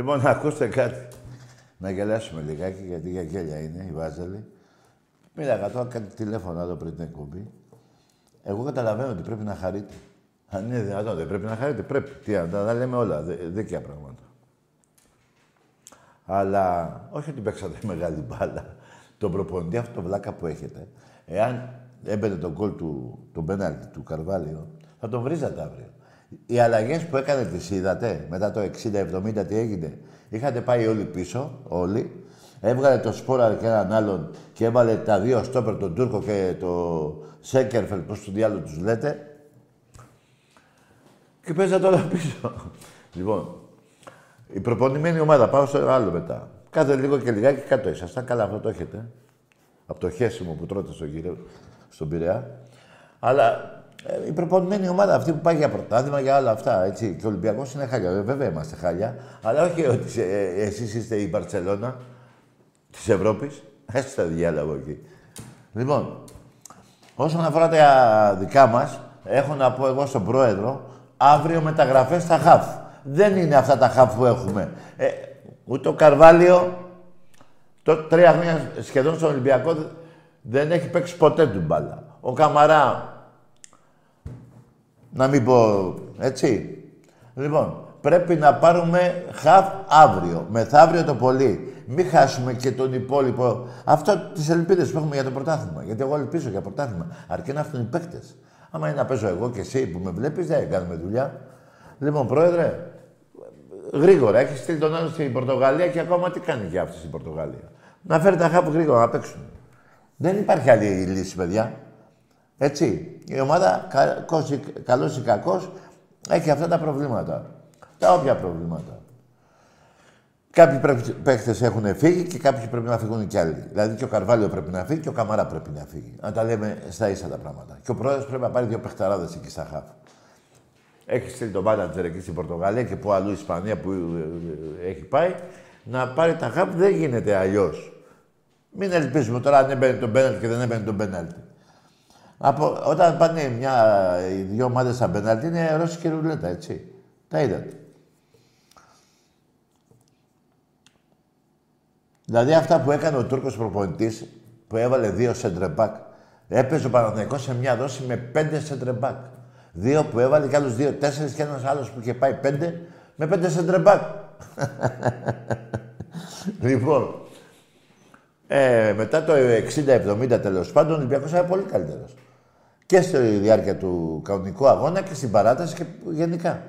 Λοιπόν, ακούστε κάτι. Να γελάσουμε λιγάκι, γιατί για γέλια είναι η Βάζελη. Μίλαγα τώρα κάτι τηλέφωνο εδώ πριν την εκπομπή. Εγώ καταλαβαίνω ότι πρέπει να χαρείτε. Αν είναι δυνατόν, δεν πρέπει να χαρείτε. Πρέπει. Τι να τα λέμε όλα. δίκαια πράγματα. Αλλά όχι ότι παίξατε μεγάλη μπάλα. Τον προπονητή αυτό το βλάκα που έχετε. Εάν έμπαινε τον κόλ του, τον πέναλτι του Καρβάλιο, θα τον βρίζατε αύριο. Οι αλλαγές που έκανε τις είδατε; Μετά το 60-70 τι έγινε; Είχατε πάει όλοι πίσω, όλοι. Έβγαλε το Σπόρα και έναν άλλον και έβαλε τα δύο στόπερ, τον Τούρκο και το Σέκερφελ, πώς του διάλογο τους λέτε. Και παίζατε όλα πίσω. λοιπόν, η προπονημένη ομάδα, πάω στο άλλο μετά. Κάθε λίγο και λιγάκι κάτω ήσασταν. Καλά, αυτό το έχετε. Από το χέσιμο που τρώτε στον, κύριο, στον Πειραιά. Αλλά ε, η προπονημένη ομάδα αυτή που πάει για πρωτάθλημα για όλα αυτά. Έτσι. Και ο Ολυμπιακό είναι χάλια. Ε, βέβαια είμαστε χάλια. Αλλά όχι ότι ε, εσείς είστε η Μπαρσελόνα της Ευρώπης. Έστε τα διάλογο εκεί. Λοιπόν, όσον αφορά τα δικά μας, έχω να πω εγώ στον πρόεδρο αύριο μεταγραφές στα χαφ. Δεν είναι αυτά τα χαφ που έχουμε. Ε, ούτε ο Καρβάλιο, το, τρία χρόνια σχεδόν στον Ολυμπιακό δεν έχει παίξει ποτέ του μπάλα. Ο Καμαρά να μην πω έτσι. Λοιπόν, πρέπει να πάρουμε χαφ αύριο. Μεθαύριο το πολύ. Μην χάσουμε και τον υπόλοιπο. Αυτό τις ελπίδες που έχουμε για το πρωτάθλημα. Γιατί εγώ ελπίζω για πρωτάθλημα. Αρκεί να έρθουν οι παίκτες. Άμα είναι να παίζω εγώ και εσύ που με βλέπεις, δεν κάνουμε δουλειά. Λοιπόν, πρόεδρε, γρήγορα. Έχεις στείλει τον άλλο στην Πορτογαλία και ακόμα τι κάνει για αυτή στην Πορτογαλία. Να φέρει τα χάπ γρήγορα να παίξουν. Δεν υπάρχει άλλη λύση, παιδιά. Έτσι. Η ομάδα, καλός ή κακός, έχει αυτά τα προβλήματα. Τα όποια προβλήματα. Κάποιοι παίχτε έχουν φύγει και κάποιοι πρέπει να φύγουν κι άλλοι. Δηλαδή και ο Καρβάλιο πρέπει να φύγει και ο Καμαρά πρέπει να φύγει. Να τα λέμε στα ίσα τα πράγματα. Και ο πρόεδρος πρέπει να πάρει δύο παιχταράδες εκεί στα χάφ. Έχει στείλει τον Μπάνατζερ εκεί στην Πορτογαλία και που αλλού η Ισπανία που ε, ε, έχει πάει. Να πάρει τα χάφ δεν γίνεται αλλιώς. Μην ελπίζουμε τώρα αν έμπαινε τον πέναλτι και δεν έμπαινε τον πέναλτι. Από, όταν πάνε μια, οι δύο ομάδες σαν πέναλτι είναι ρώση και ρουλέτα, έτσι. Τα είδατε. Δηλαδή αυτά που έκανε ο Τούρκος προπονητής, που έβαλε δύο σεντρεμπάκ, έπαιζε ο Παναθηναϊκός σε μια δόση με πέντε σεντρεμπάκ. Δύο που έβαλε και άλλους δύο, τέσσερις και ένας άλλος που είχε πάει πέντε, με πέντε σεντρεμπάκ. λοιπόν, ε, μετά το 60-70 τέλος πάντων, ο Ολυμπιακός ήταν πολύ καλύτερος και στη διάρκεια του κανονικού αγώνα και στην παράταση και γενικά.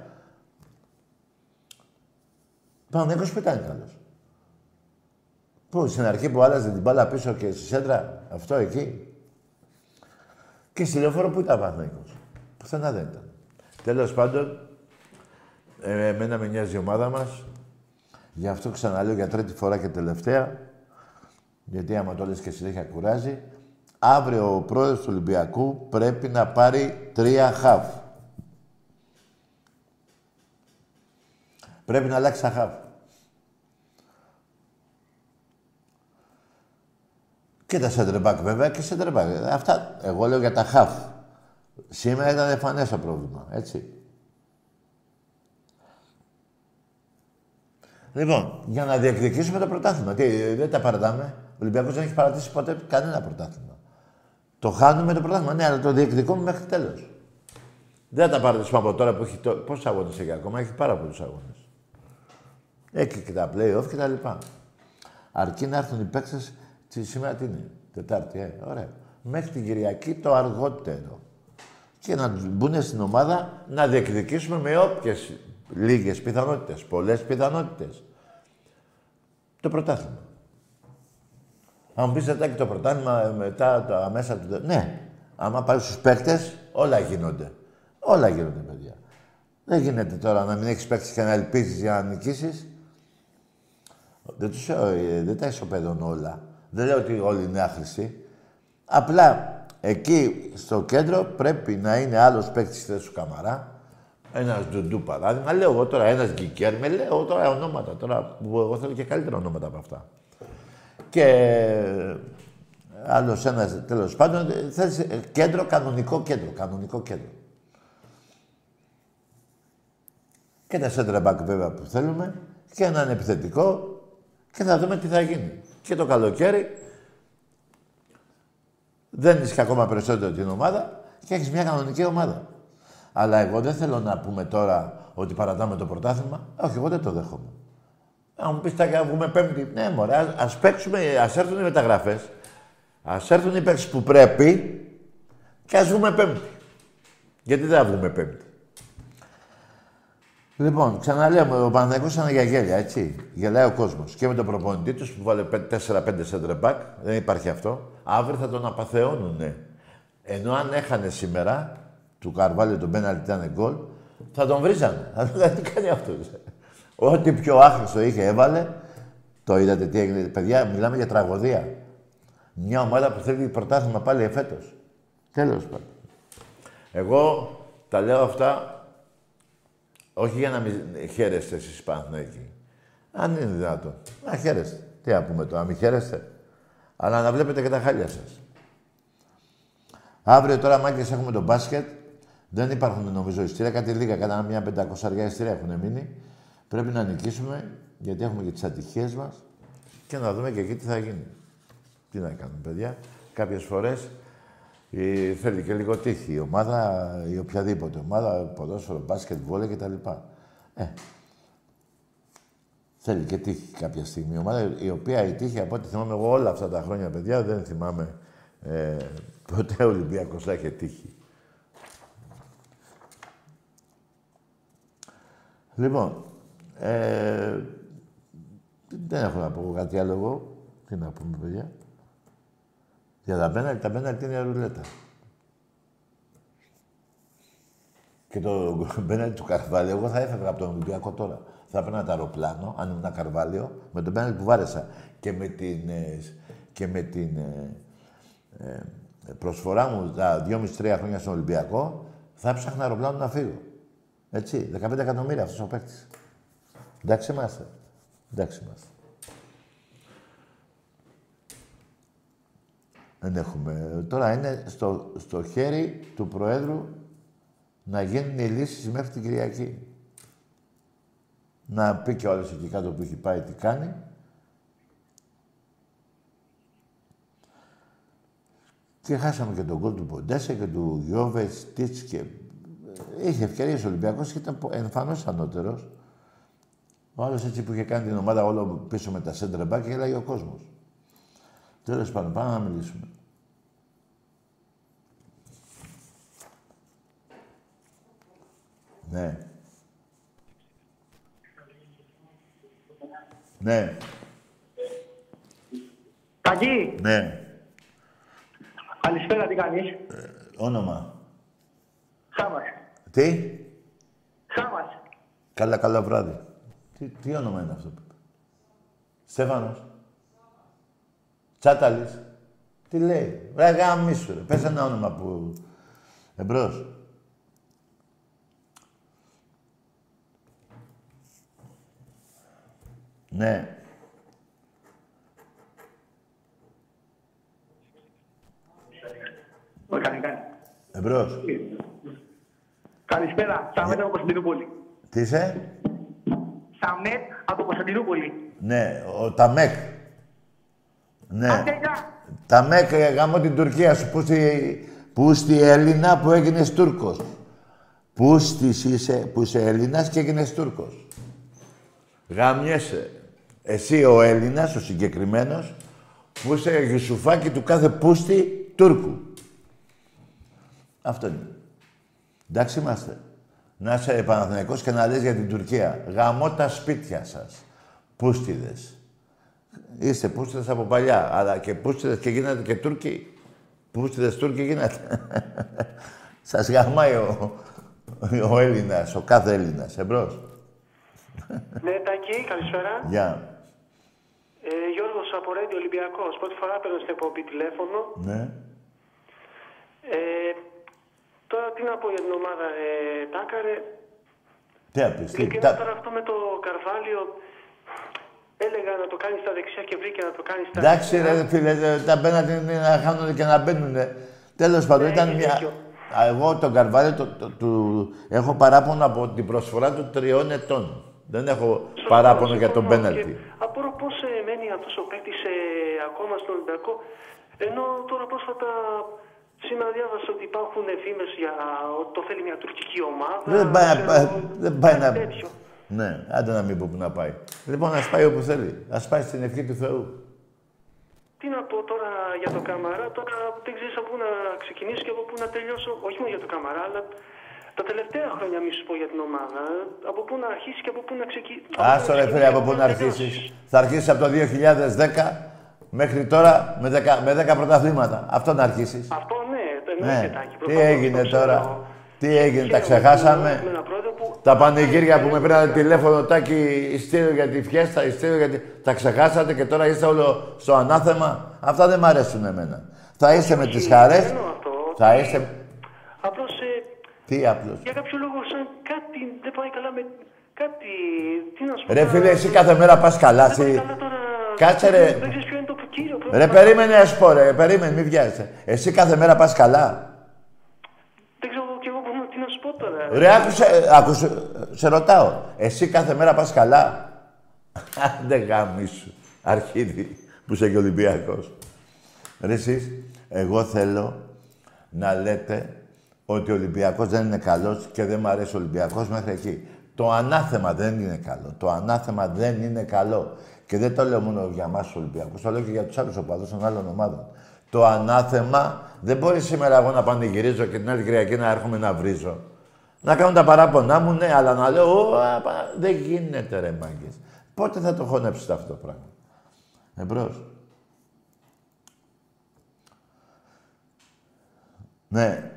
Παναγιώτος που ήταν καλός. Πού, στην αρχή που άλλαζε την μπάλα πίσω και στη σέντρα, αυτό εκεί. Και στη λεωφόρο που ήταν Παναγιώτος. Πουθενά δεν ήταν. Τέλος πάντων, ε, εμένα με νοιάζει η ομάδα μας. Γι' αυτό ξαναλέω για τρίτη φορά και τελευταία, γιατί άμα το λες και συνέχεια κουράζει, αύριο ο πρόεδρος του Ολυμπιακού πρέπει να πάρει τρία χαβ. Πρέπει να αλλάξει τα χαβ. Και τα σέντρεμπακ βέβαια και σέντρεμπακ. Αυτά εγώ λέω για τα χαφ. Σήμερα ήταν εμφανές το πρόβλημα, έτσι. Λοιπόν, για να διεκδικήσουμε το πρωτάθλημα. Τι, δεν τα παρατάμε. Ο Ολυμπιακός δεν έχει παρατήσει ποτέ κανένα πρωτάθλημα. Το χάνουμε το πρωτάθλημα, ναι, αλλά το διεκδικούμε μέχρι τέλος. Δεν θα τα παρατήσουμε από τώρα που έχει. Το... Πόσους αγώνες έχει ακόμα, έχει πάρα πολλούς αγώνες. Έχει και τα playoff και τα λοιπά. Αρκεί να έρθουν οι παίκτες σήμερα τι είναι, Τετάρτη, ε, ωραία. Μέχρι την Κυριακή το αργότερο. Και να μπουν στην ομάδα να διεκδικήσουμε με όποιες λίγες πιθανότητες, πολλές πιθανότητες. Το πρωτάθλημα. Αν μου πει και το πρωτάθλημα μετά το αμέσα του. Ναι, άμα πάει στους παίκτες, όλα γίνονται. Όλα γίνονται, παιδιά. Δεν γίνεται τώρα να μην έχεις παίξει και να ελπίζεις για να νικήσεις. Δεν, τους, ε, δεν τα ισοπαίδων όλα. Δεν λέω ότι όλοι είναι άχρηστοι. Απλά εκεί στο κέντρο πρέπει να είναι άλλος παίκτης στη θέση του Καμαρά. Ένας Ντουντού παράδειγμα. Λέω εγώ τώρα ένας Γκικέρ. Με λέω τώρα ονόματα. Τώρα που εγώ θέλω και καλύτερα ονόματα από αυτά. Και άλλος ένας τέλος πάντων. Θέλει κέντρο, κανονικό κέντρο. Κανονικό κέντρο. Και ένα center βέβαια που θέλουμε και έναν επιθετικό και θα δούμε τι θα γίνει και το καλοκαίρι δεν είσαι ακόμα περισσότερο την ομάδα και έχεις μια κανονική ομάδα. Αλλά εγώ δεν θέλω να πούμε τώρα ότι παρατάμε το πρωτάθλημα. Όχι, εγώ δεν το δέχομαι. Αν μου πεις θα βγούμε πέμπτη, ναι, μωρέ, α παίξουμε, ας έρθουν οι μεταγραφές, ας έρθουν οι παίξεις που πρέπει και ας βγούμε πέμπτη. Γιατί δεν θα βγούμε πέμπτη; Λοιπόν, ξαναλέω, ο Παναθηναϊκός ήταν για γέλια, έτσι. Γελάει ο κόσμος. Και με τον προπονητή τους που βάλε 4-5 center δεν υπάρχει αυτό. Αύριο θα τον απαθεώνουνε. Ενώ αν έχανε σήμερα, του Καρβάλιο τον πέναλτι ήταν γκολ, θα τον βρίζανε. Αλλά δεν κάνει αυτός; Ό,τι πιο άχρηστο είχε έβαλε, το είδατε τι έγινε. Παιδιά, μιλάμε για τραγωδία. Μια ομάδα που θέλει πρωτάθλημα πάλι εφέτος. Τέλος πάντων. Εγώ τα λέω αυτά όχι για να μην χαίρεστε εσείς Παναθηναϊκοί. Αν είναι δυνατόν. Να χαίρεστε. Τι να πούμε τώρα, να μην χαίρεστε. Αλλά να βλέπετε και τα χάλια σας. Αύριο τώρα, μάγκες, έχουμε το μπάσκετ. Δεν υπάρχουν νομίζω ιστήρια. Κάτι λίγα, κάνα μια πεντακοσαριά ιστήρια έχουν μείνει. Πρέπει να νικήσουμε, γιατί έχουμε και τις ατυχίες μας. Και να δούμε και εκεί τι θα γίνει. Τι να κάνουμε, παιδιά. Κάποιες φορές ή θέλει και λίγο τύχη η ομάδα ή οποιαδήποτε ομάδα, ποδόσφαιρο, μπάσκετ, βόλε κτλ. Ε, θέλει και τύχη κάποια στιγμή η ομάδα, η οποία η τύχη από ό,τι θυμάμαι εγώ όλα αυτά τα χρόνια, παιδιά, δεν θυμάμαι ε, ποτέ ο Ολυμπιακός θα είχε τύχη. Λοιπόν, ε, δεν έχω να πω κάτι άλλο εγώ. Τι να πούμε, παιδιά. Για τα πέναλτι, τα πέναλτι είναι ρουλέτα. Και το πέναλτι του Καρβάλιο, εγώ θα έφευγα από τον Ολυμπιακό τώρα. Θα έπαιρνα το αεροπλάνο, αν ήμουν Καρβάλιο, με τον πέναλτι που βάρεσα και με την, ε, και με την ε, ε, προσφορά μου τα 2,5-3 χρόνια στον Ολυμπιακό, θα έψαχνα αεροπλάνο να φύγω. Έτσι, 15 εκατομμύρια αυτός ο παίκτης. Εντάξει είμαστε. Εντάξει είμαστε. Δεν έχουμε. Τώρα είναι στο, στο χέρι του Προέδρου να γίνουν οι λύσεις μέχρι την Κυριακή. Να πει και όλες εκεί κάτω που έχει πάει τι κάνει. Και χάσαμε και τον κόλ του Ποντέσε και του Γιώβετς, Τίτς και... Είχε ευκαιρίες ο Ολυμπιακός και ήταν εμφανώς ανώτερος. Ο άλλος έτσι που είχε κάνει την ομάδα όλο πίσω με τα σέντρα μπακ και έλαγε ο κόσμος. Τέλος πάντων, πάμε να μιλήσουμε. Ναι. Ναι. Κακή. Ναι. Καλησπέρα, τι κάνεις; Ε, όνομα. Χάμας. Τι; Χάμας. Καλά, καλά βράδυ. Τι, τι όνομα είναι αυτό; Στέφανος. Τσάταλης. Τι λέει; Ρε γαμίσου ρε. Πες ένα όνομα που... Εμπρός. Ναι. Όχι, κάνει, κάνει. Εμπρός. Καλησπέρα. Σαμέτ από Κωνσταντινούπολη. Τι είσαι; Σαμέτ από Κωνσταντινούπολη. Ναι, ο Ταμέκ. Ναι. Άντε, γεια. Ταμέκ, ε, γαμώ την Τουρκία σου. Πού στη, πού στη Έλληνα που έγινες Τούρκος. Πού στις είσαι, που είσαι Έλληνας και έγινες Τούρκος. Γαμιέσαι. Εσύ ο Έλληνας, ο συγκεκριμένος, που είσαι γιουσουφάκι του κάθε πούστη Τούρκου. Αυτό είναι. Εντάξει είμαστε. Να είσαι Παναθηναϊκός και να λες για την Τουρκία. Γαμώ τα σπίτια σας. Πούστιδες. Είστε πούστιδες από παλιά, αλλά και πούστιδες και γίνατε και Τούρκοι. Πούστιδες Τούρκοι γίνατε. σας γαμάει ο, ο Έλληνας, ο κάθε Έλληνας. Εμπρός. Ναι, Τάκη, καλησπέρα. Γεια. Ε, Γιώργος από Ρέντιο Ολυμπιακός. Πρώτη φορά παίρνω στην εκπομπή τηλέφωνο. Ναι. Ε, τώρα τι να πω για την ομάδα ε, Τάκαρε. Τι να πεις, τι, Ειλικρινά τα- τώρα αυτό με το Καρβάλιο έλεγα να το κάνει στα δεξιά και βρήκε να το κάνει στα Εντάξει αριστερά. ρε φίλε, ε, τα μπαίνατε είναι να χάνονται και να μπαίνουνε. Τέλος πάντων, Ναι, ήταν έχεις μια... δίκιο. Α, Εγώ τον Καρβάλιο το, το- του... έχω παράπονο από την προσφορά του τριών ετών. Δεν έχω Σωστό, παράπονο για τον συμφωνώ. πέναλτι. Και Απορώ πώς μένει αυτός ο παίκτης ακόμα στον Ολυμπιακό. Ενώ τώρα πρόσφατα σήμερα διάβασα ότι υπάρχουν φήμες για ότι το θέλει μια τουρκική ομάδα. Δεν πάει, να- ξέρω, πάει- δεν πάει κάτι να... τέτοιο. Ναι, άντε να μην πω που να πάει. Λοιπόν, ας πάει όπου θέλει. Ας πάει στην ευχή του Θεού. Τι να πω τώρα για το Καμαρά, τώρα δεν ξέρεις από πού να ξεκινήσω και από πού να τελειώσω. Όχι μόνο για το Καμαρά, αλλά τα τελευταία χρόνια, μη σου πω για την ομάδα. Από πού να αρχίσεις και από πού να ξεκινήσει. Άστο ρε φίλε, από πού να αρχίσεις. Θα αρχίσεις από το 2010 μέχρι τώρα με 10, με 10 πρωταθλήματα. Αυτό να αρχίσεις. Αυτό ναι, το Ναι. εννοείται Τάκη. Τι προφανώς, έγινε το ξέρω. τώρα. Τι έγινε, τα Ξέρω, ξεχάσαμε; με έναν πρόεδρο που- Τα πανηγύρια που με πήραν τηλέφωνο, τάκι, ειστήριο για τη φιέστα, ειστήριο για τη... Τα ξεχάσατε και τώρα είστε όλο στο ανάθεμα; Αυτά δεν μ' αρέσουν εμένα. Θα είστε με τις Όχι, χαρές; δεν εννοώ αυτό. Θα είστε... Απλώς ε, Τι απλώς; για κάποιο λόγο σαν κάτι δεν πάει καλά με... Κάτι... Τι να σου πω Ρε τώρα, φίλε, εσύ κάθε μέρα πας καλά. Δεν πάει εσύ- καλά τώρα... Κάτσε, ρε. Δεν ξέρεις ποιο είναι το κύριο Ρε πρόβλημα. περίμενε να σου πω ρε, περίμενε, μην βιάζεσαι. Εσύ κάθε μέρα πας καλά. Δεν ξέρω κι εγώ που- τι να σου πω τώρα. Ρε άκουσε, άκουσε, σε ρωτάω. Εσύ κάθε μέρα πας καλά. Δεν γάμισου. Αρχίδι που είσαι και Ολυμπιακός. Ρε εσείς, εγώ θέλω να λέτε ότι ο Ολυμπιακός δεν είναι καλός και δεν μου αρέσει ο Ολυμπιακός μέχρι εκεί. Το ανάθεμα δεν είναι καλό. Το ανάθεμα δεν είναι καλό. Και δεν το λέω μόνο για εμάς τους Ολυμπιακούς, το λέω και για τους άλλους οπαδούς των άλλων ομάδων. Το ανάθεμα δεν μπορεί σήμερα εγώ να πανηγυρίζω και την άλλη Κυριακή να έρχομαι να βρίζω. Να κάνω τα παράπονά μου, ναι, αλλά να λέω, «Ω, α, πα- δεν γίνεται ρε μάγκες. Πότε θα το χωνέψεις αυτό το πράγμα; Εμπρός. Ναι.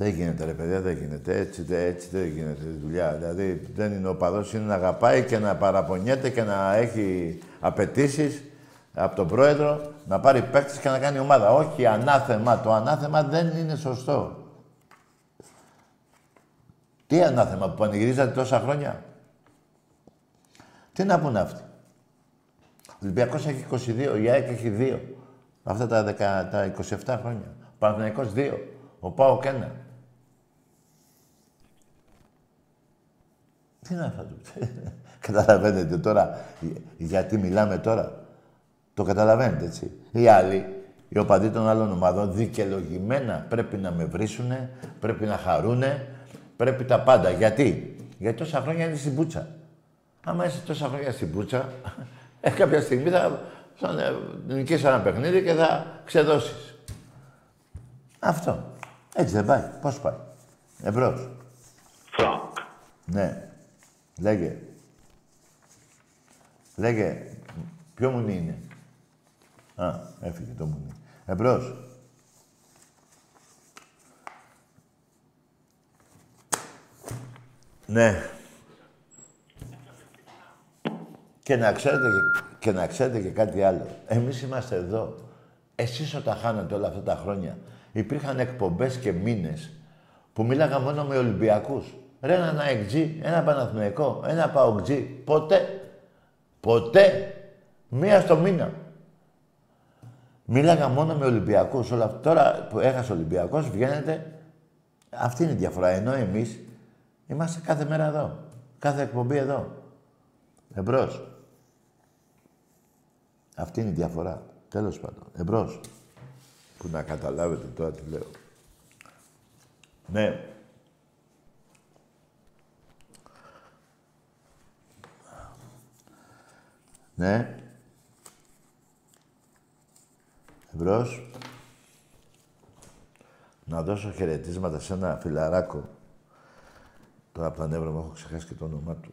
Δεν γίνεται ρε παιδιά, δεν γίνεται. Έτσι, δε- έτσι δεν γίνεται η δουλειά. Δηλαδή δεν είναι ο παδός, είναι να αγαπάει και να παραπονιέται και να έχει απαιτήσεις από τον πρόεδρο να πάρει παίκτης και να κάνει ομάδα. Όχι ανάθεμα. Το ανάθεμα δεν είναι σωστό. Τι ανάθεμα που πανηγυρίζατε τόσα χρόνια; Τι να πούνε αυτοί; Ο Ολυμπιακός έχει 22, η ΑΕΚ έχει 2. Αυτά τα, 10, τα 27 χρόνια. Ο Παναθηναϊκός 2. Ο ΠΑΟΚ 1. Τι να θα του Καταλαβαίνετε τώρα γιατί μιλάμε τώρα. Το καταλαβαίνετε έτσι. Οι άλλοι, οι οπαδοί των άλλων ομάδων, δικαιολογημένα πρέπει να με βρίσουνε, πρέπει να χαρούνε, πρέπει τα πάντα. Γιατί; Γιατί τόσα χρόνια είναι στην πούτσα. Άμα είσαι τόσα χρόνια στην πούτσα, ε, κάποια στιγμή θα, θα ε, νικήσεις ένα παιχνίδι και θα ξεδώσεις. Αυτό. Έτσι δεν πάει. Πώς πάει; Εμπρός. Φρανκ. Ναι. Λέγε. Λέγε. Ποιο μουνί είναι; Α, έφυγε το μουνί. Εμπρός. Ναι. Και να ξέρετε και, και να ξέρετε και κάτι άλλο. Εμείς είμαστε εδώ. Εσείς όταν χάνατε όλα αυτά τα χρόνια, υπήρχαν εκπομπές και μήνες που μίλαγα μόνο με Ολυμπιακούς. Ρε ένα ΑΕΚΤΖΙ, ένα Παναθηναϊκό, ένα ΠΑΟΚΤΖΙ. Ποτέ. Ποτέ. Μία στο μήνα. Μίλαγα μόνο με Ολυμπιακούς. Όλα... Τώρα που έχασε ο Ολυμπιακός, βγαίνετε. Αυτή είναι η διαφορά. Ενώ εμείς είμαστε κάθε μέρα εδώ. Κάθε εκπομπή εδώ. Εμπρός. Αυτή είναι η διαφορά. Τέλος πάντων. Εμπρός. Που να καταλάβετε τώρα τι λέω. Ναι. Ναι. Εμπρός. Να δώσω χαιρετίσματα σε ένα φιλαράκο. Τώρα από τα νεύρα μου έχω ξεχάσει και το όνομά του.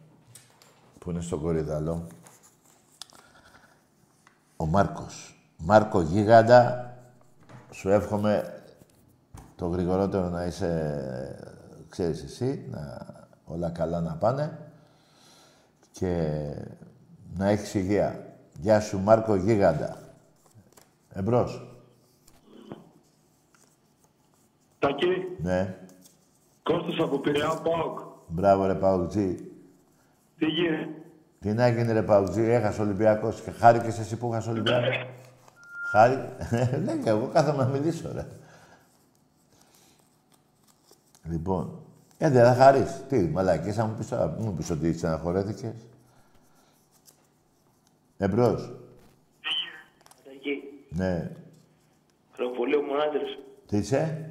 Που είναι στον Κορυδαλό. Ο Μάρκος. Μάρκο Γίγαντα, σου εύχομαι το γρηγορότερο να είσαι, ξέρεις εσύ, να, όλα καλά να πάνε και να έχεις υγεία. Γεια σου Μάρκο Γίγαντα. Εμπρός. Τάκη, Ναι. Κώστας από Πειραιά Πάοκ. Μπράβο ρε Παουτζή. Τι γίνεται; Τι να γίνει ρε Παουτζή, έχασε ο Ολυμπιακός και χάρηκες εσύ που έχασε ο Ολυμπιακός. Χάρη. Ναι, και εγώ κάθομαι να μιλήσω ρε. Λοιπόν, ε, δεν θα χαρείς. Τι, μαλακίες, θα μου πεις, τώρα, μου πεις ότι στεναχωρέθηκες. Εμπρός. Τάκη, Ναι. πολύ ο μονάδερς. Τι είσαι;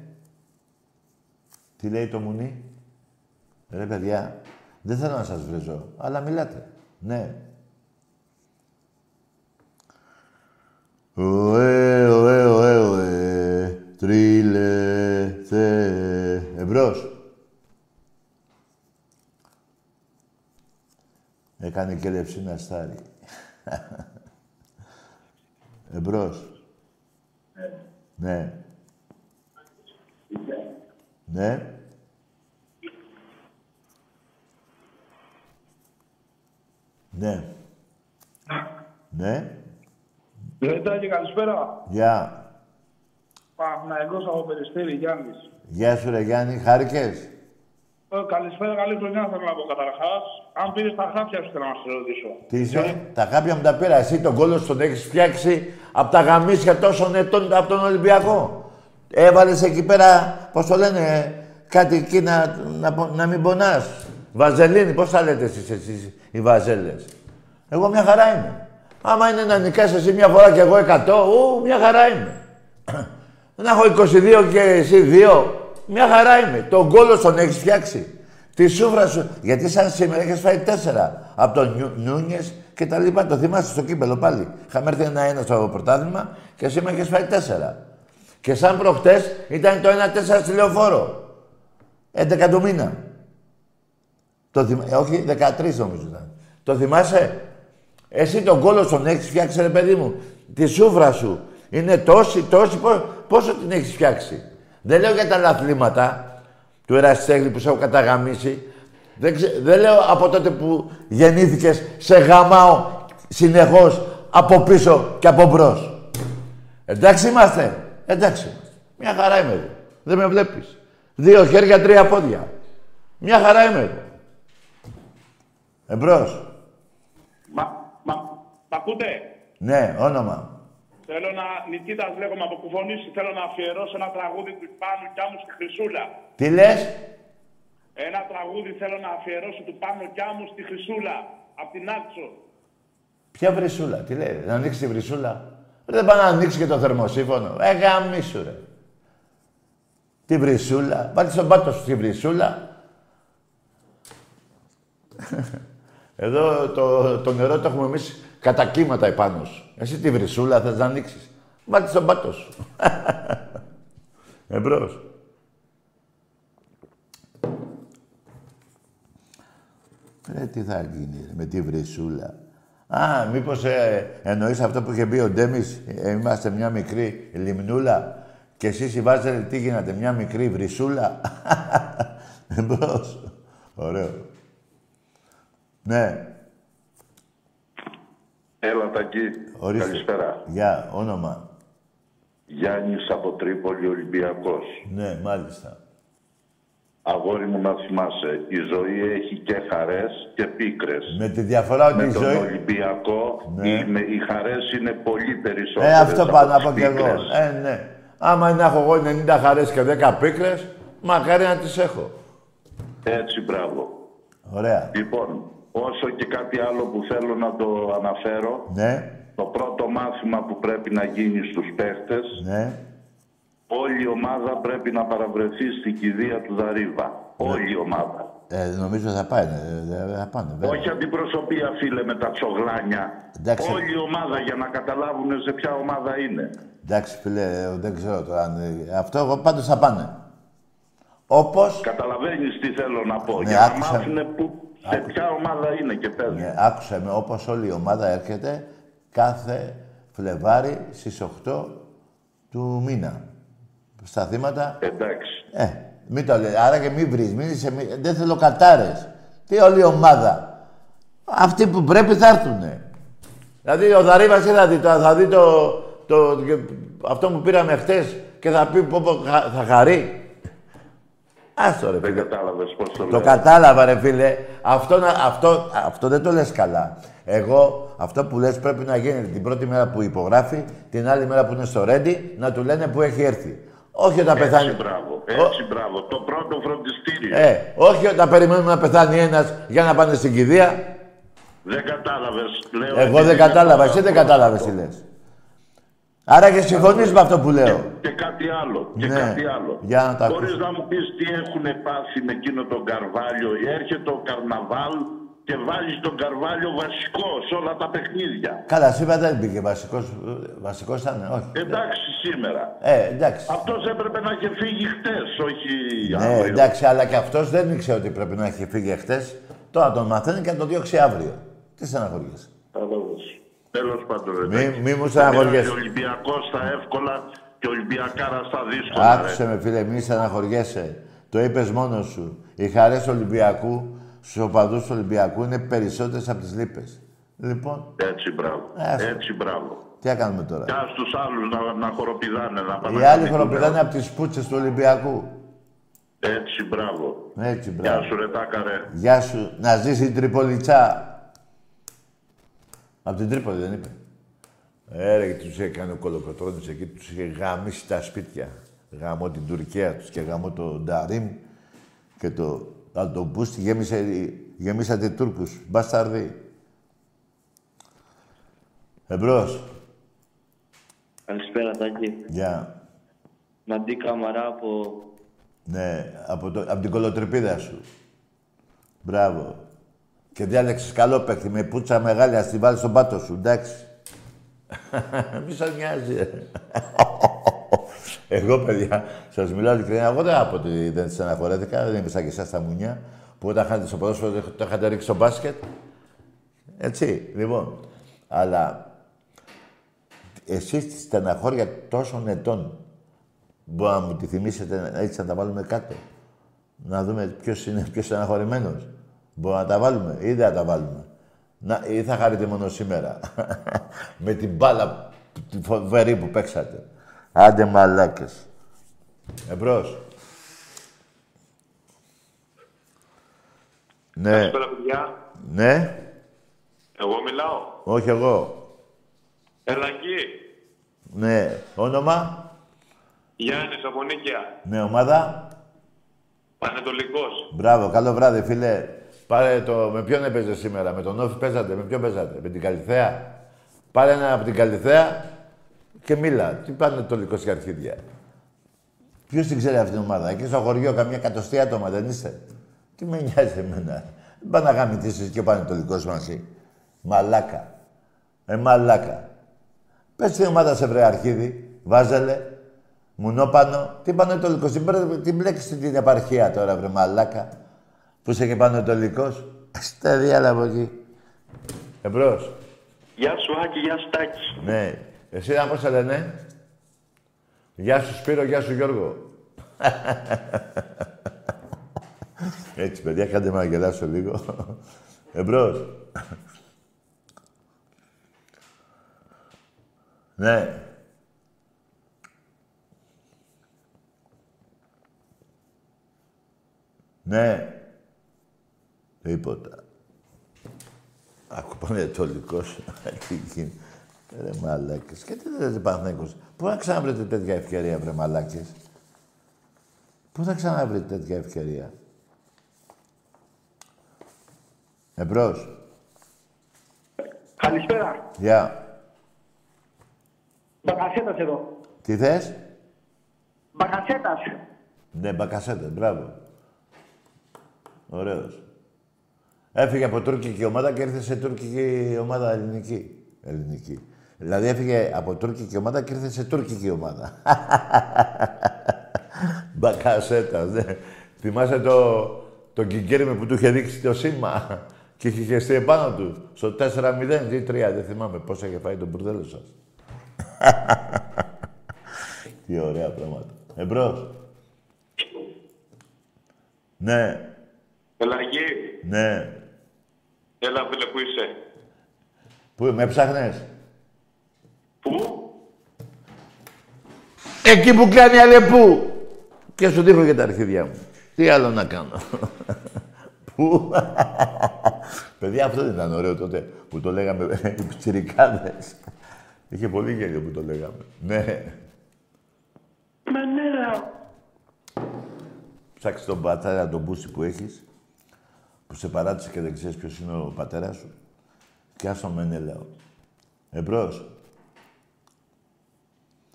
Τι λέει το μουνί; Ρε παιδιά, δεν θέλω να σας βρίζω, αλλά μιλάτε. Ναι. Ωε, ωε, ωε, ωε, τρίλε, θε. Εμπρός. Έκανε και λευσίνα στάρι. Εμπρός. Ναι. Ναι. Ναι. Ναι. Ναι, Τάκη, καλησπέρα. Γεια. Παναγικός από Περιστέρη, Γιάννης. Γεια σου ρε Γιάννη, χάρηκες. Ε, καλησπέρα, καλή χρονιά θέλω να πω καταρχάς. Αν πήρες τα χάπια σου θέλω να σε ρωτήσω. Τι είσαι, τα χάπια μου τα πήρα. Εσύ τον κόλλο τον έχεις φτιάξει από τα γαμίσια τόσων ετών από τον Ολυμπιακό. Έβαλες εκεί πέρα, πώς το λένε, κάτι εκεί να, να, πο- να μην πονάς. Βαζελίνη, πώς τα λέτε εσείς, εσείς οι βαζέλες; Εγώ μια χαρά είμαι. Άμα είναι να νικάς εσύ μια φορά και εγώ 100, ου, μια χαρά είμαι. Να έχω 22 και εσύ 2. Μια χαρά είμαι. Τον κόλλο τον έχεις φτιάξει. Τη σούφρα σου. Γιατί σαν σήμερα έχει φάει 4 από τον Νιου, Νούνιες και τα λοιπά. Το θυμάσαι στο κύπελο πάλι. Είχαμε έρθει ένα-ένα στο πρωτάθλημα και σήμερα έχει φάει 4. Και σαν προχτές ήταν το 1-4 στη λεωφόρο. 11 το μήνα. Το θυμα... ε, όχι, 13 νομίζω ήταν. Το θυμάσαι; Εσύ τον κόλλο τον έχεις φτιάξει, ρε παιδί μου. Τη σούφρα σου. Είναι τόση, τόση. Πό- πόσο την έχεις φτιάξει. Δεν λέω για τα άλλα αθλήματα του ερασιτέχνη που σε έχω καταγαμίσει. Δεν, ξε- δεν λέω από τότε που γεννήθηκες σε γαμάω συνεχώς από πίσω και από μπρος. Εντάξει είμαστε. Εντάξει είμαστε. Μια χαρά είμαι εγώ. Δεν με βλέπεις. Δύο χέρια, τρία πόδια. Μια χαρά είμαι εγώ. Εμπρός. Μα, μα, μ' ακούτε; Ναι, όνομα. Θέλω να, Νικήτας λέγομαι από Κουφονίση, θέλω να αφιερώσω ένα τραγούδι του Πάνου Κιάμου στη Χρυσούλα. Τι λες; Ένα τραγούδι θέλω να αφιερώσω του Πάνου Κιάμου στη Χρυσούλα, από την Άξο. Ποια βρυσούλα, τι λέει, να ανοίξει τη βρυσούλα. Ρε, δεν πάει να ανοίξει και το θερμοσύφωνο. Ε, γαμίσου, ρε. Τη βρυσούλα. Βάλτε στον πάτο σου τη βρυσούλα. Εδώ το, το νερό το έχουμε εμείς κατά κύματα επάνω σου. Εσύ τη βρυσούλα θες να ανοίξεις. Βάλτε στον πάτο σου. Εμπρός. Ρε, τι θα γίνει ρε, με τη βρυσούλα. Α, μήπως ε, εννοείς αυτό που είχε πει ο Ντέμις, ε, είμαστε μια μικρή λιμνούλα και εσείς οι Βάζελοι τι γίνατε, μια μικρή βρυσούλα. Εμπρός. Ωραίο. Ναι. Τακί. Ορίστε. Καλησπέρα. Γεια, όνομα. Γιάννης από Τρίπολη Ολυμπιακός. Ναι, μάλιστα. Αγόρι μου να θυμάσαι, η ζωή έχει και χαρές και πίκρες. Με τη διαφορά ότι Με η τον ζωή... Ολυμπιακό Ναι. οι, με- οι χαρές είναι πολύ περισσότερες Ε, αυτό από πάω να τις πω κι εγώ. πίκρες. Ε, ναι. Άμα να έχω εγώ 90 χαρές και 10 πίκρες, μακάρι να τις έχω. Έτσι, μπράβο. Ωραία. Λοιπόν, όσο και κάτι άλλο που θέλω να το αναφέρω, Ναι, το πρώτο μάθημα που πρέπει να γίνει στους παίχτες, ναι. όλη η ομάδα πρέπει να παραβρεθεί στην κηδεία του Δαρίβα. Όλη η ομάδα. Ε, νομίζω θα πάει, ναι, ε, θα πάνε. βέβαια. Όχι αντιπροσωπεία, φίλε, με τα τσογλάνια. Εντάξει. Όλη η ομάδα για να καταλάβουν σε ποια ομάδα είναι. Εντάξει, φίλε, ε, δεν ξέρω τώρα. αν, ε, Αυτό εγώ πάντως θα πάνε. Όπως... Καταλαβαίνεις τι θέλω να πω. Ναι, για να άκουσα. μάθουν που, σε ποια ομάδα είναι και παίζουν. Ναι, άκουσε με, όπως όλη η ομάδα έρχεται κάθε Φλεβάρι στις 8 του μήνα. Στα θύματα, Εντάξει. ε, μην το λέει. Άρα και μην βρεις, μην είσαι, μη- δεν θέλω κατάρες. Τι όλη η ομάδα. Αυτοί που πρέπει θα έρθουνε. Δηλαδή ο Δαρύβας τι θα δει τώρα, θα δει το, το, αυτό που πήραμε χτες και θα πει πω, πω, χα- θα χαρεί. Άστο ρε Δεν φίλε. κατάλαβες πώς το Το λέω. κατάλαβα ρε φίλε. Αυτό, να- αυτό, αυτό δεν το λες καλά. Εγώ αυτό που λες πρέπει να γίνει την πρώτη μέρα που υπογράφει, την άλλη μέρα που είναι στο Ρέντι, να του λένε που έχει έρθει. Όχι όταν πεθάνει. Έτσι, μπράβο. Έτσι, μπράβο. Το πρώτο φροντιστήριο. Ε, όχι όταν περιμένουμε να πεθάνει ένας για να πάνε στην κηδεία. Δεν κατάλαβες. Λέω, Εγώ επειδή δεν κατάλαβα, εσύ αυτό. δεν κατάλαβες τι λες. Άρα και συμφωνείς με αυτό που λέω. Και κάτι άλλο. Και Ναι. κάτι άλλο. Για να τα Μπορείς ακούσω. να μου πεις τι έχουν πάθει με εκείνο τον Καρβάλιο. Έρχεται ο Καρναβάλ και βάζεις τον Καρβάλιο βασικός σε όλα τα παιχνίδια. Καλά, σήμερα δεν μπήκε βασικός. Βασικός ήταν, όχι. Εντάξει σήμερα. Ε, εντάξει. Αυτός έπρεπε να είχε φύγει χτες, όχι Ναι, αύριο. εντάξει, αλλά και αυτός δεν ήξερε ότι πρέπει να έχει φύγει χτες. Τώρα τον μαθαίνει και να τον διώξει αύριο. Τι στεναχωριέσαι. Κατάλαβες. Τέλος πάντων, ρε. Μη- εντάξει. μη μου Δεν στεναχωριέσαι. πειράζει, Ο Ολυμπιακός στα εύκολα και ο Ολυμπιακάρας στα δύσκολα. ρε. Άκουσε με φίλε, μη στεναχωριέσαι. Το είπες μόνος σου. Οι χαρές του Ολυμπιακού, στους οπαδούς του Ολυμπιακού, είναι περισσότερες από τις λύπες. Λοιπόν, Έτσι, μπράβο. Ε, Έτσι, μπράβο. τι θα κάνουμε τώρα; Και ας τους άλλους να, να χοροπηδάνε, να πάνε Οι να άλλοι μην χοροπηδάνε δουν. από τις πούτσες του Ολυμπιακού. Έτσι, μπράβο. Έτσι, Γεια μπράβο. σου, ρε Τάκαρε. Γεια σου. Να ζήσει η Τριπολιτσά. Από την Τρίπολη δεν είπε. Έρε, και τους είχε κάνει ο Κολοκοτρώνης εκεί, τους είχε γαμίσει τα σπίτια. Γαμώ την Τουρκία τους και γαμώ το Νταρίμ και το Αλτομπούστι. Γέμισε, γεμίσατε Τούρκους. Μπασταρδί. Εμπρός. Καλησπέρα, Τάκη. Γεια. Μαντί Καμαρά από... Ναι, από, το, από την κολοτρυπίδα σου. Μπράβο. Και διάλεξες καλό παίκτη με πουτσα μεγάλη, ας τη βάλεις στον πάτο σου, εντάξει. Μη σας νοιάζει. ε. εγώ, παιδιά, σας μιλάω ειλικρινά, εγώ δεν θα πω ότι δεν στεναχωρέθηκα, δεν είμαι σαν και εσάς τα μουνιά, που όταν χάνετε στο ποδόσφαιρο το είχατε ρίξει στο μπάσκετ. Έτσι, λοιπόν. Αλλά εσείς τη στεναχώρια τόσων ετών Μπορεί να μου τη θυμίσετε έτσι να τα βάλουμε κάτω. Να δούμε ποιος είναι πιο στεναχωρημένο. Μπορεί να τα βάλουμε ή δεν θα τα βάλουμε. Να, ή θα χαρείτε μόνο σήμερα. Με την μπάλα τη φοβερή που παίξατε. Άντε μαλάκες. Εμπρός. Ναι, Καλησπέρα, παιδιά. ναι, Εγώ μιλάω; όχι εγώ. Έλα εκεί. Ναι, όνομα, Γιάννης από Νίκαια. ναι, ομάδα; Πανετολικός. Μπράβο, καλό βράδυ, φίλε. Πάρε το. Με ποιον έπαιζε σήμερα, με τον Όφη παίζατε, με ποιον παίζατε, με την Καλυθέα; Πάρε ένα από την Καλυθέα και μίλα. Τι πάνε το λικό και αρχίδια. Ποιος την ξέρει αυτή την ομάδα, εκεί στο χωριό, καμιά εκατοστή άτομα δεν είστε. Τι με νοιάζει εμένα; Δεν πάνε να γαμητήσεις και ο Πανετολικός μαζί. Μαλάκα. Ε, μαλάκα. Πες την ομάδα σε βρε αρχίδι, βάζελε, μουνόπανο. Τι Πανετολικός, την, μπρε- την μπλέξτε την επαρχία τώρα βρε μαλάκα. Που είσαι και Πανετολικός. Στα διάλα από εκεί. Εμπρός. Γεια σου Άκη, γεια σου Τάκης. Ναι. Εσύ να πώς σε λένε; Γεια σου Σπύρο, γεια σου Γιώργο. Έτσι, παιδιά, κάντε με να γελάσω λίγο. Εμπρός. Ναι. Ναι. Τίποτα. Άκου πανετολικός. Τι γίνει. Ρε μαλάκες. Και τι λέτε Παναθηναϊκός; Πού να ξαναβρείτε τέτοια ευκαιρία, βρε μαλάκες; Πού θα ξαναβρείτε τέτοια ευκαιρία; Εμπρός. Καλησπέρα. Γεια. Μπακασέτας εδώ. Τι θες; Μπακασέτας. Ναι, μπακασέτε, μπράβο. Ωραίος. Έφυγε από τουρκική ομάδα και ήρθε σε τουρκική ομάδα ελληνική. Ελληνική. Δηλαδή έφυγε από τουρκική ομάδα και ήρθε σε τουρκική ομάδα. Μπακασέτα, ναι. Θυμάσαι το, το Γκυγκέρι που του είχε δείξει το σήμα και είχε χεστεί επάνω του. Στο 4-0 ή 3, δεν θυμάμαι πώς είχε φάει τον μπουρδέλο σας. Τι ωραία πράγματα. Εμπρός. Ναι, Πελαγή. ναι. Έλα, φίλε, που είσαι; Πού με ψάχνες; Πού; Εκεί που κάνει αλεπού. Και σου δείχνω και τα αρχίδια μου. Τι άλλο να κάνω; Πού; Παιδιά, αυτό δεν ήταν ωραίο τότε που το λέγαμε οι πιτσιρικάδες. Είχε πολύ γέλιο που το λέγαμε. Ναι. Μανέρα. Ψάξε τον πατέρα τον μπούσι που έχεις, που σε παράτησε και δεν ξέρεις ποιος είναι ο πατέρας σου. Και άσο με λέω. Εμπρός.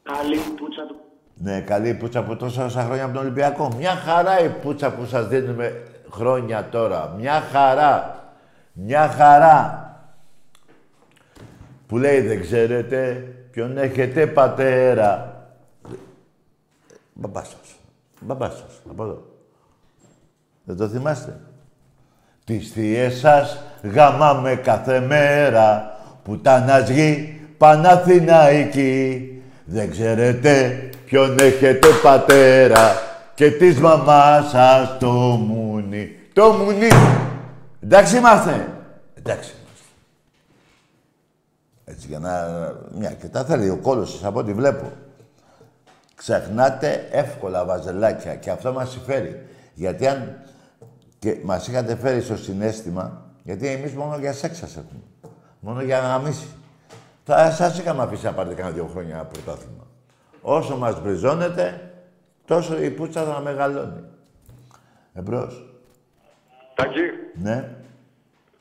Καλή πουτσα του. Ναι, καλή η πουτσα που τόσα όσα χρόνια από τον Ολυμπιακό. Μια χαρά η πουτσα που σας δίνουμε χρόνια τώρα. Μια χαρά. Μια χαρά. Που λέει δεν ξέρετε ποιον έχετε πατέρα. Μπαμπάς σας. Μπαμπάς σας. Από εδώ. Δεν το θυμάστε. Τις θείες σας γαμάμε κάθε μέρα που τα γη Παναθηναϊκή. Δεν ξέρετε ποιον έχετε πατέρα και της μαμάς σας το μουνί. Το μουνί. Εντάξει είμαστε. Εντάξει είμαστε. Έτσι για να... Μια και τα θέλει ο κόλος σας από ό,τι βλέπω. Ξεχνάτε εύκολα βαζελάκια και αυτό μας συμφέρει. Γιατί αν και μας είχατε φέρει στο συνέστημα, γιατί εμείς μόνο για σεξ σας έχουμε. Μόνο για να γαμίσει. Θα σας είχαμε αφήσει να πάρετε κανένα δύο χρόνια ένα πρωτάθλημα. Όσο μας μπριζώνετε, τόσο η πουτσα θα μεγαλώνει. Εμπρός. Τάκη, Ναι,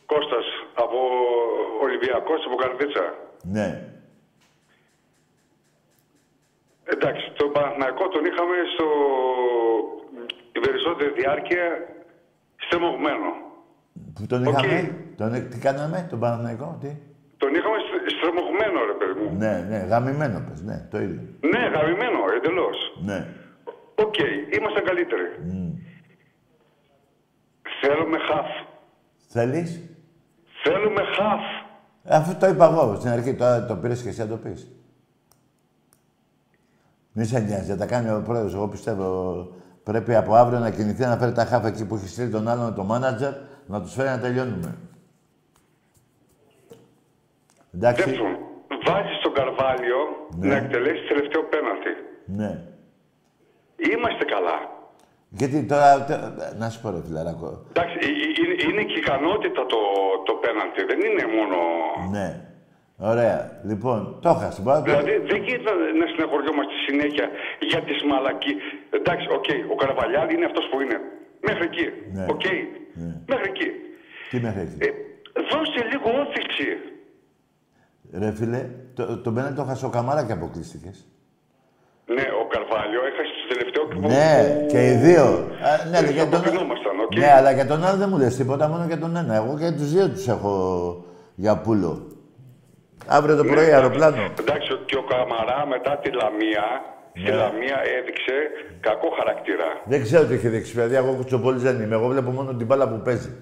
Κώστας, από Ολυμπιακός, από Καρδίτσα. ναι. Εντάξει, τον Παναθηναϊκό τον είχαμε στο... την περισσότερη διάρκεια στριμωγμένο. Που τον Οκ. είχαμε, τον, τι κάναμε, τον Παναθηναϊκό, τι; Τον είχαμε στ- στριμωγμένο, ρε παιδί μου. Ναι, ναι, γαμημένο πες, ναι, το ίδιο. Ναι, γαμημένο, εντελώς. Ναι. Οκ, ήμασταν καλύτεροι. Θέλουμε χαφ. Θέλεις; Θέλουμε χαφ. Αυτό το είπα εγώ στην αρχή, τώρα το πήρες και εσύ να το πεις. Μη σε νοιάζει, θα τα κάνει ο πρόεδρος. Εγώ πιστεύω πρέπει από αύριο να κινηθεί να φέρει τα χαφ εκεί που έχει στείλει τον άλλον, τον μάνατζερ, να τους φέρει να τελειώνουμε. Εντάξει. Δεύτερον, βάζεις τον Καρβάλιο Ναι. να εκτελέσει τελευταίο πέναλτι. Ναι. Είμαστε καλά. Γιατί τώρα, τε- να σου πω ρε φιλαράκο. Εντάξει, ε- ε- είναι, είναι και ικανότητα το, το πέναλτι, δεν είναι μόνο... Ναι. Ωραία. Λοιπόν, το έχασε. Μπορώ να το- Δηλαδή δεν γίνεται να, να στεναχωριόμαστε συνέχεια για τις μαλακίες. Εντάξει, οκ, ο Καρβάλιο είναι αυτός που είναι. Μέχρι εκεί. Ναι. Οκ. Μέχρι εκεί. Τι μέχρι εκεί; Ε, δώσε λίγο ώθηση. Ρε φίλε, το, το πέναλτι το έχασε ο Καμάρα και αποκλείστηκες. Ναι, ο Καρβάλιο έχασες το τελευταίο και Ναι, και οι δύο. Α, ναι, αλλά Ε, για τον... αποφινόμασταν, οκ. ναι, αλλά για τον άλλο δεν μου λες τίποτα, μόνο για τον ένα. Εγώ και τους δύο τους έχω για πούλο. Αύριο το πρωί αεροπλάνο. Εντάξει, και ο Καμαρά μετά τη Λαμία, στη Ναι. Λαμία έδειξε κακό χαρακτήρα. Δεν ξέρω τι έχει δείξει, παιδιά. Εγώ κουτσομπόλης δεν είμαι. Εγώ βλέπω μόνο την μπάλα που παίζει.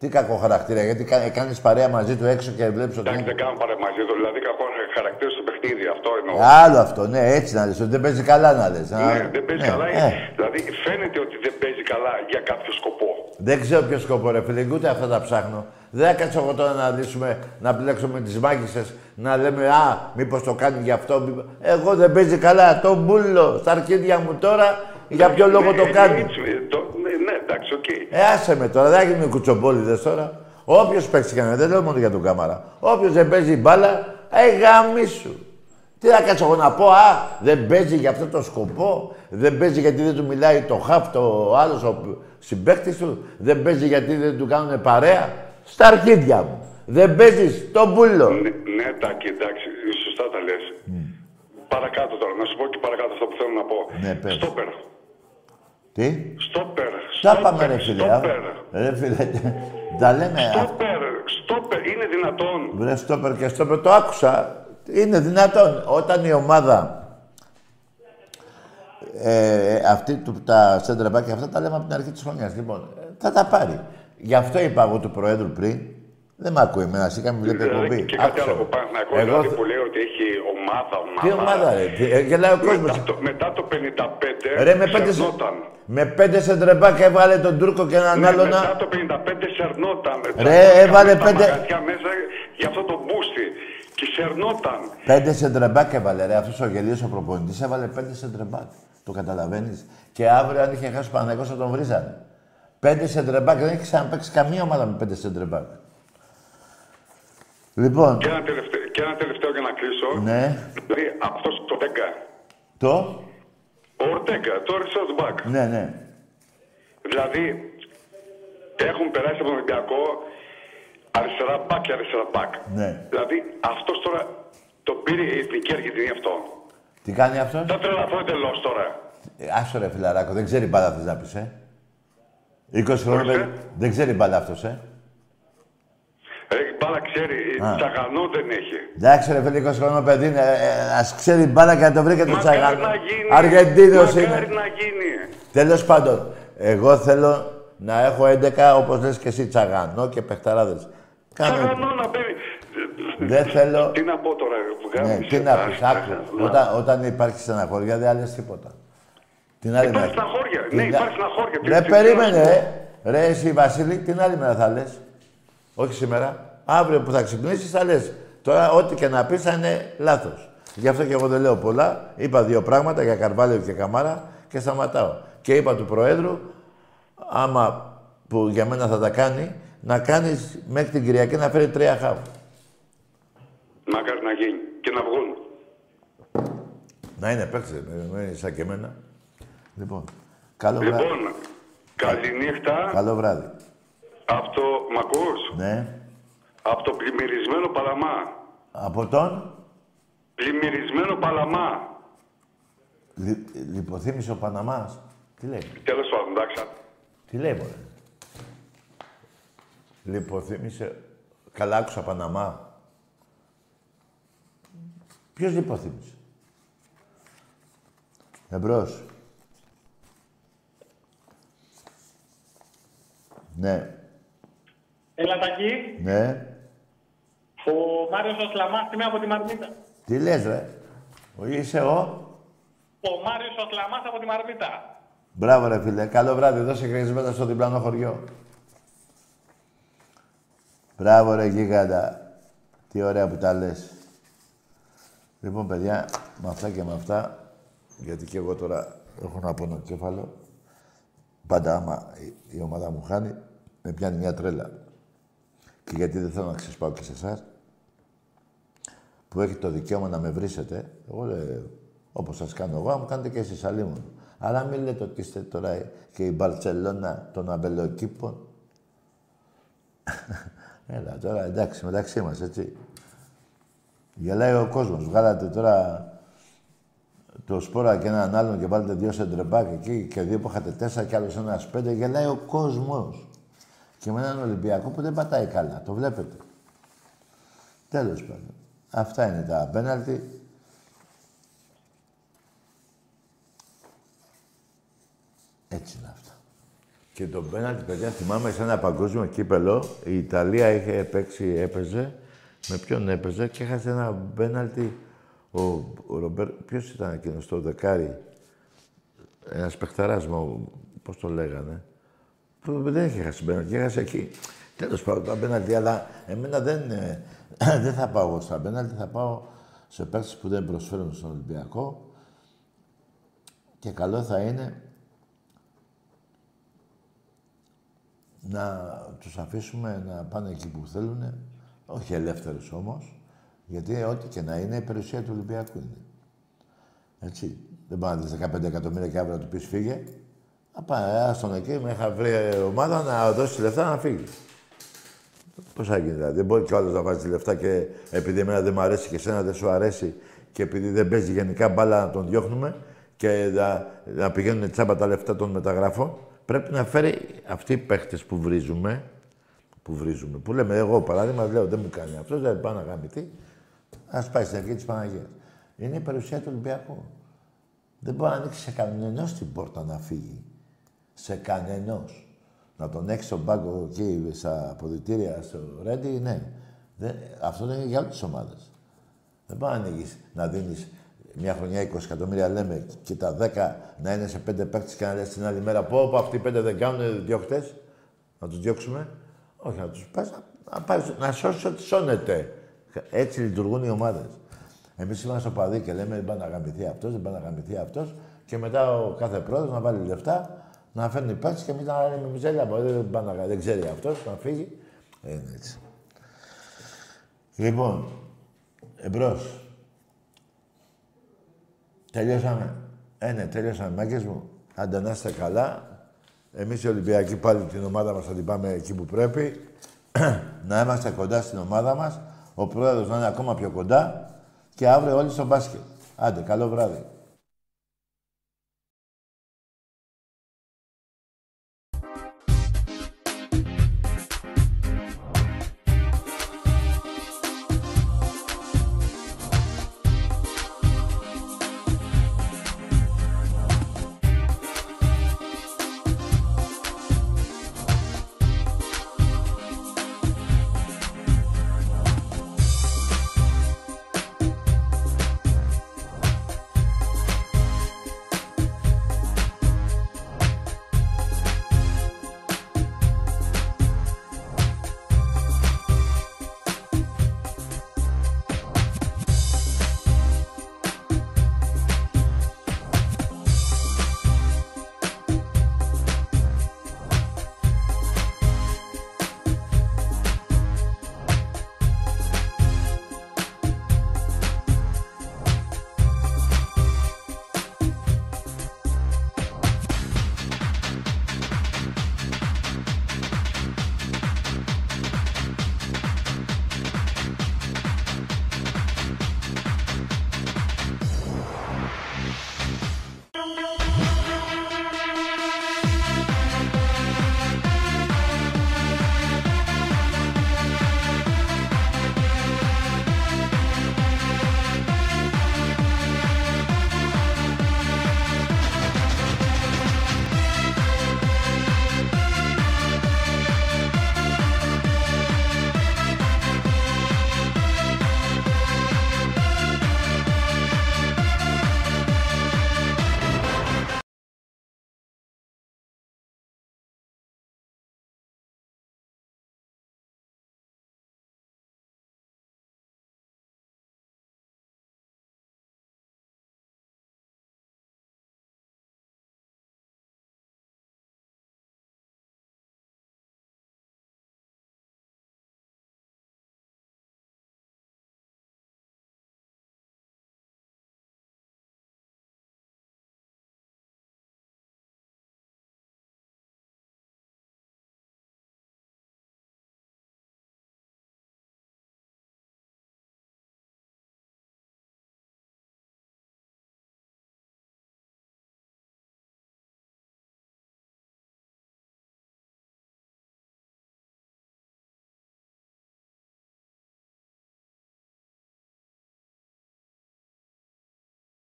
Τι κακό χαρακτήρα, γιατί κάνεις παρέα μαζί του έξω και βλέπεις ότι. Εντάξει, είναι- δεν κάνουν παρέ μαζί του, δηλαδή κακό χαρακτήρας στο παιχνίδι, αυτό εννοώ. Άλλο αυτό, ναι, έτσι να λες. Ότι δεν παίζει καλά να λες. Ναι, δεν παίζει καλά. ε. Δηλαδή φαίνεται ότι δεν παίζει καλά για κάποιο σκοπό. Δεν ξέρω ποιο σκοπό, ρε φίλε, ούτε αυτά τα ψάχνω. Δεν θα κάτσω εγώ τώρα να λύσουμε, να μπλέξουμε τις μάγισσε, να λέμε Α, μήπως το κάνει γι' αυτό. μήπως-» Εγώ δεν παίζει καλά το μπούλο στα αρχίδια μου τώρα, για ποιο λόγο το Ε, κάνει. έτσι, ε, το- ναι, Ναι, εντάξει, οκ. Ε, άσε με τώρα, δεν θα γίνουν κουτσομπόληδες τώρα. Όποιος παίξει κανένα, δεν λέω μόνο για τον Καμάρα. Όποιος δεν παίζει μπάλα, ε, γαμίσου. Τι θα κάτσω εγώ να πω, α, δεν παίζει για αυτό το σκοπό, δεν παίζει γιατί δεν του μιλάει το χαφ, το άλλος ο συμπαίκτης του, δεν παίζει γιατί δεν του κάνουν παρέα. Στα αρχίδια μου. Δεν παίζεις τον πούλο. Ναι, ναι, εντάξει, εντάξει, σωστά τα λες. Παρακάτω τώρα, να σου πω και παρακάτω αυτό που θέλω να πω. Ναι, πες. Στόπερ. Τι, Στόπερ. τα στόπερ, πάμε ρε φίλε. α. Στόπερ. Ρε φίλε, τα λέμε. α. Στόπερ, στόπερ, είναι δυνατόν. Βρε στόπερ και στόπερ, το άκουσα. Είναι δυνατόν. Όταν η ομάδα ε, αυτή του, τα σέντρεμπάκια αυτά τα λέμε από την αρχή της χρονιάς. Λοιπόν, ε, θα τα πάρει. Γι' αυτό είπα εγώ του Προέδρου πριν, δεν με ακούει εμένα, σήκα με βλέπεις Δηλαδή, εκπομπή. και κάτι Άκουσα. άλλο που Παναθηναϊκός, Εγώ δηλαδή th- που λέει ότι έχει ομάδα, ομάδα. Τι ομάδα ρε, τι- ε, γελάει ο κόσμος. Μετά το, μετά το 55 Ρε με πέντε, σε- σερνόταν. με πέντε σεντρεμπάκια έβαλε τον Τούρκο και έναν Ναι, άλλο μετά να... το 55 σερνόταν. Ρε, έβαλε Τα πέντε- μαγαζιά μέσα για αυτό το μπούστι. Και σερνόταν. Πέντε σεντρεμπάκ έβαλε ρε. Αυτός ο γελίος ο προπονητής έβαλε πέντε σεντρεμπάκ. Το καταλαβαίνεις. Και αύριο αν είχε χάσει ο Παναγιώτος θα τον βρίζανε. Πέντε σεντρεμπάκ. Δεν έχει ξαναπαίξει καμία ομάδα με πέντε σεντρεμπάκ. Λοιπόν, Και ένα τελευταίο, και ένα τελευταίο για να κλείσω. ναι. Δηλαδή αυτός το Ορτέγκα. Το; Ο Ορτέγκα, το resource back. Ναι, ναι. Δηλαδή έχουν περάσει από τον Ολυμπιακό αριστερά back και αριστερά back. Ναι. Δηλαδή αυτός τώρα το πήρε η εθνική Αργεντινή αυτό. Τι κάνει αυτός; Θα τρελαθώ εντελώς τώρα. Ε, Άσο ρε φιλαράκο, δεν ξέρει μπάλα θες να πεις, ε. 20 χρόνια Ορίστε. παιδί- δεν ξέρει μπάλα αυτός, ε. Ρε, μπάλα ξέρει, Α. τσαγανό δεν έχει. Εντάξει ρε φίλε, 20 χρόνια παιδί είναι, ε, ε, ας ξέρει μπάλα και να το βρει και το Μακάρι τσαγάνο. να γίνει. Αργεντίνος Μακάρι είναι. να γίνει. Τέλος πάντων, εγώ θέλω να έχω 11 όπως λες και εσύ τσαγανό και παιχταράδες. Κάνε... Τσαγανό να μπαίνει. Δεν θέλω... Τι να πω τώρα, Ναι, βγάλει. τι να πεις, άκου. Όταν, όταν υπάρχει στεναχωριά δεν λες τίποτα. Την άλλη Υπάρχει μέρα. στεναχώρια. Την Ναι, α- υπάρχει στεναχώρια. Τι- Ρε, τι- περίμενε, ε. Ρε, εσύ Βασίλη, την άλλη μέρα θα λες. Όχι σήμερα. Αύριο που θα ξυπνήσεις θα λες. Τώρα, ό,τι και να πεις θα είναι λάθος. Γι' αυτό και εγώ δεν λέω πολλά. Είπα δύο πράγματα για Καρβάλιο και Καμάρα και σταματάω. Και είπα του Προέδρου, άμα που για μένα θα τα κάνει, να κάνεις μέχρι την Κυριακή να φέρει τρία χάβ. Μακάρι να γίνει και να βγουν. Να είναι παίξτε, δεν είναι σαν και εμένα. Λοιπόν, καλό βράδυ. Λοιπόν, καληνύχτα Καλό βράδυ. από το μ' ακούς; Ναι. Από το πλημμυρισμένο Παλαμά. Από τον; Πλημμυρισμένο Παλαμά. λι, λιποθύμησε ο Παναμάς. Τι λέει, Τέλος πάντων, εντάξει. τι λέει μωρέ; Λιποθύμησε, καλά άκουσα Παναμά. Ποιος λιποθύμησε; Εμπρός. Ναι, Έλα Τακί, ναι. ο Μάριος ο Σλαμάς είμαι από τη Μαρμίτα. Τι λες ρε; Ο είσαι ο. Ο Μάριος ο Σλαμάς από τη Μαρμίτα. Μπράβο ρε φίλε. Καλό βράδυ. Δώσε χρησμένα στο διπλανό χωριό. Μπράβο ρε γίγαντα. Τι ωραία που τα λες. Λοιπόν παιδιά, με αυτά και με αυτά, γιατί και εγώ τώρα έχω να πω ένα κέφαλο. Πάντα άμα η- η ομάδα μου χάνει, με πιάνει μια τρέλα. Και γιατί δεν θέλω να ξεσπάω και σε εσάς, που έχετε το δικαίωμα να με βρίσετε, εγώ λέω, όπως σας κάνω εγώ, να μου κάνετε και εσείς αλλήμον. Αλλά μην λέτε ότι είστε τώρα και η Μπαρτσελώνα των αμπελοκήπων. Έλα τώρα, εντάξει, μεταξύ μας, έτσι. Γελάει ο κόσμος. Βγάλατε τώρα το σπόρα και έναν άλλον και βάλετε δύο σεντρεμπάκ εκεί και δύο που είχατε τέσσερα και άλλος ένας πέντε. Γελάει ο κόσμος. Και με έναν Ολυμπιακό που δεν πατάει καλά. Το βλέπετε. Τέλος πάντων. Αυτά είναι τα πέναλτι. Έτσι είναι αυτά. Και το πέναλτι, παιδιά, θυμάμαι σε ένα παγκόσμιο κύπελο, η Ιταλία είχε παίξει, έπαιζε, με ποιον έπαιζε και έχασε ένα πέναλτι ο, ο Ρομπέρ... Ποιος ήταν εκείνος, το δεκάρι, ένας παιχταράς μου, πώς το λέγανε; Που δεν έχει χάσει πέναλτι, έχασε εκεί. Τέλος πάντων, τα πέναλτι, αλλά εμένα δεν, ε, δεν θα πάω εγώ στα πέναλτι, θα πάω σε παίκτες που δεν προσφέρουν στον Ολυμπιακό και καλό θα είναι να τους αφήσουμε να πάνε εκεί που θέλουν, όχι ελεύθερους όμως, γιατί ό,τι και να είναι η περιουσία του Ολυμπιακού είναι. Έτσι. Δεν πάει να δεις 15 εκατομμύρια και αύριο να του πεις φύγε. Να πάει, άστον εκεί, με είχα βρει ομάδα να δώσει λεφτά να φύγει. Πώς θα γίνει δηλαδή. Δεν μπορεί κι άλλος να βάζει λεφτά και επειδή εμένα δεν μου αρέσει και εσένα δεν σου αρέσει και επειδή δεν παίζει γενικά μπάλα να τον διώχνουμε και να, να πηγαίνουν τσάμπα τα λεφτά των μεταγράφων. Πρέπει να φέρει αυτοί οι παίχτες που βρίζουμε, που βρίζουμε, που λέμε εγώ παράδειγμα, λέω δεν μου κάνει αυτός, δεν πάω να κάνει τι. Α πάει στην αρχή της Παναγίας. Είναι η παρουσία του Ολυμπιακού. Δεν μπορεί να ανοίξει σε κανενό την πόρτα να φύγει. Σε κανενό. Να τον έχει στον πάγκο εκεί στα αποδητήρια στο Ρέντι, ναι. Δεν, αυτό δεν είναι για όλες τις ομάδες. Δεν μπορεί να ανοίγεις να δίνεις μια χρονιά 20 εκατομμύρια λέμε και τα 10 να είναι σε 5 παίκτες και να λες την άλλη μέρα πω, πω αυτοί οι 5 δεν κάνουν διώχτε. Να τους διώξουμε. Όχι, να τους πας να, να, να σώσεις ό,τι σώνεται. Έτσι λειτουργούν οι ομάδες. Εμείς είμαστε παδί και λέμε δεν πάει να γαμηθεί αυτός, δεν πάει να γαμηθεί αυτός και μετά ο κάθε πρόεδρος να βάλει λεφτά να φέρνει παίκτες και εμείς να λέμε μιζέλια. Δεν, δεν, δεν ξέρει αυτός να φύγει. Ε, είναι έτσι. Λοιπόν, εμπρός. Τελειώσαμε. Ε, ναι, τελειώσαμε, μάγκες μου. Άντε να είστε καλά. Εμείς οι Ολυμπιακοί πάλι την ομάδα μας θα την πάμε εκεί που πρέπει. να είμαστε κοντά στην ομάδα μας. Ο πρόεδρος να είναι ακόμα πιο κοντά. Και αύριο όλοι στο μπάσκετ. Άντε, καλό βράδυ.